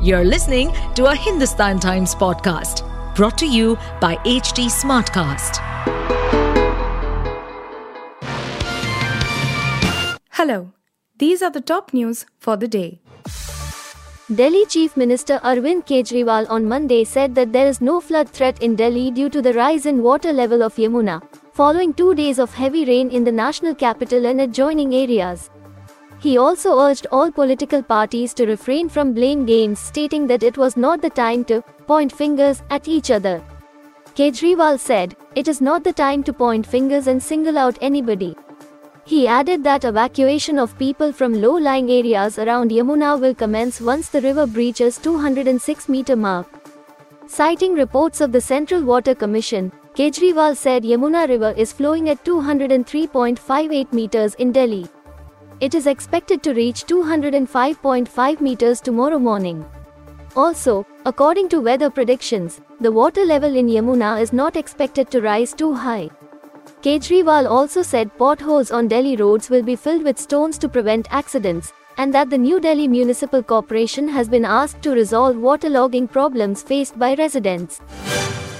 You're listening to a Hindustan Times podcast brought to you by HT Smartcast. Hello, these are the top news for the day. Delhi Chief Minister Arvind Kejriwal on Monday said that there is no flood threat in Delhi due to the rise in water level of Yamuna, following two days of heavy rain in the national capital and adjoining areas. He also urged all political parties to refrain from blame games, stating that it was not the time to point fingers at each other. Kejriwal said, It is not the time to point fingers and single out anybody. He added that evacuation of people from low lying areas around Yamuna will commence once the river breaches 206 meter mark. Citing reports of the Central Water Commission, Kejriwal said Yamuna River is flowing at 203.58 meters in Delhi. It is expected to reach 205.5 meters tomorrow morning. Also, according to weather predictions, the water level in Yamuna is not expected to rise too high. Kejriwal also said potholes on Delhi roads will be filled with stones to prevent accidents, and that the New Delhi Municipal Corporation has been asked to resolve waterlogging problems faced by residents.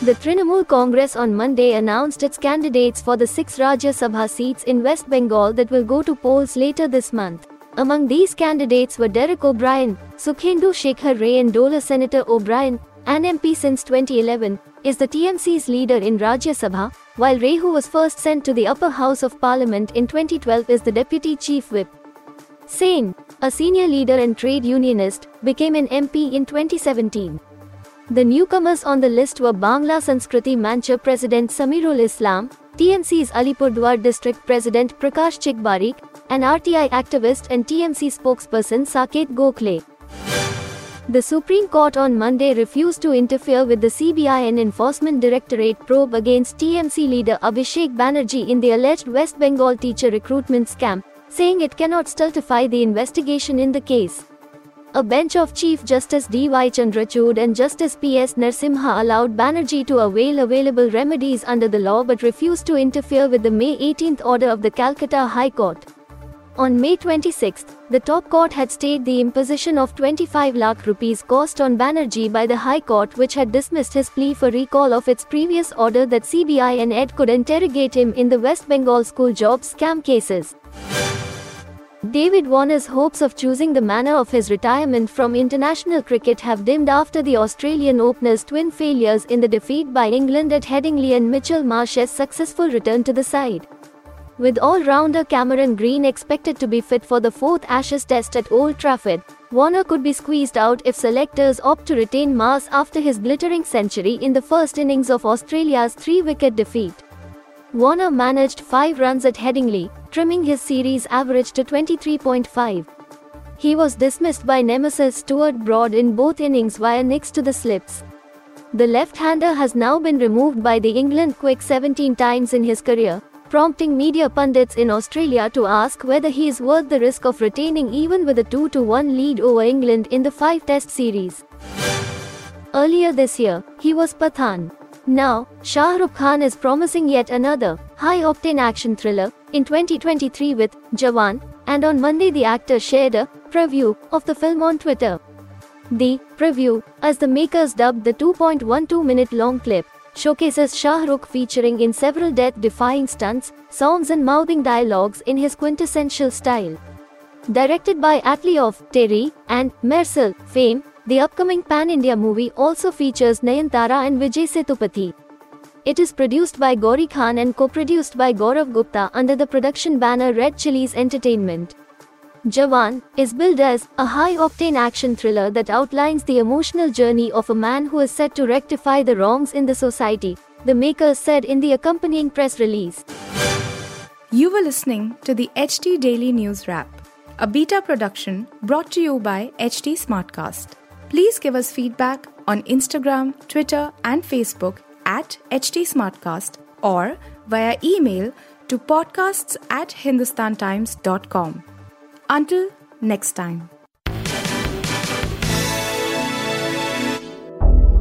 The Trinamool Congress on Monday announced its candidates for the six Rajya Sabha seats in West Bengal that will go to polls later this month. Among these candidates were Derek O'Brien, Sukhendu Shekhar Ray and Dola Senator O'Brien, an MP since 2011, is the TMC's leader in Rajya Sabha, while Ray who was first sent to the upper house of parliament in 2012 is the deputy chief whip. Sen, a senior leader and trade unionist, became an MP in 2017. The newcomers on the list were Bangla Sanskriti Mancha President Samirul Islam, TMC's Alipurduar District President Prakash Chik Baraik, and RTI activist and TMC spokesperson Saket Gokhale. The Supreme Court on Monday refused to interfere with the CBI and Enforcement Directorate probe against TMC leader Abhishek Banerjee in the alleged West Bengal teacher recruitment scam, saying it cannot stultify the investigation in the case. A bench of Chief Justice D.Y. Chandrachud and Justice P.S. Narasimha allowed Banerjee to avail available remedies under the law but refused to interfere with the May 18 order of the Calcutta High Court. On May 26, the top court had stayed the imposition of 25 lakh rupees cost on Banerjee by the High Court which had dismissed his plea for recall of its previous order that CBI and ED could interrogate him in the West Bengal school job scam cases. David Warner's hopes of choosing the manner of his retirement from international cricket have dimmed after the Australian opener's twin failures in the defeat by England at Headingley and Mitchell Marsh's successful return to the side. With all-rounder Cameron Green expected to be fit for the fourth Ashes test at Old Trafford, Warner could be squeezed out if selectors opt to retain Marsh after his glittering century in the first innings of Australia's three-wicket defeat. Warner managed 5 runs at Headingley, trimming his series average to 23.5. He was dismissed by nemesis Stuart Broad in both innings via nicks to the slips. The left-hander has now been removed by the England quick 17 times in his career, prompting media pundits in Australia to ask whether he is worth the risk of retaining even with a 2-1 lead over England in the 5-test series. Earlier this year, he was Pathaan. Now, Shah Rukh Khan is promising yet another high-octane action thriller in 2023 with Jawan, and on Monday the actor shared a preview of the film on Twitter. The preview, as the makers dubbed the 2.12 minute long clip, showcases Shah Rukh featuring in several death-defying stunts, songs and mouthing dialogues in his quintessential style. Directed by Atlee of Theri and Mersal fame, the upcoming pan-India movie also features Nayanthara and Vijay Sethupathi. It is produced by Gauri Khan and co-produced by Gaurav Gupta under the production banner Red Chillies Entertainment. Jawan is billed as a high-octane action thriller that outlines the emotional journey of a man who is set to rectify the wrongs in the society, the makers said in the accompanying press release. You were listening to the HT Daily News Wrap, a beta production brought to you by HT Smartcast. Please give us feedback on Instagram, Twitter, and Facebook at HT Smartcast or via email to podcasts at hindustantimes.com. Until next time.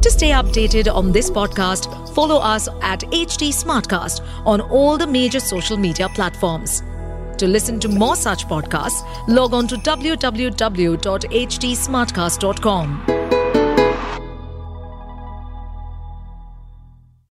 To stay updated on this podcast, follow us at HT Smartcast on all the major social media platforms. To listen to more such podcasts, log on to www.htsmartcast.com.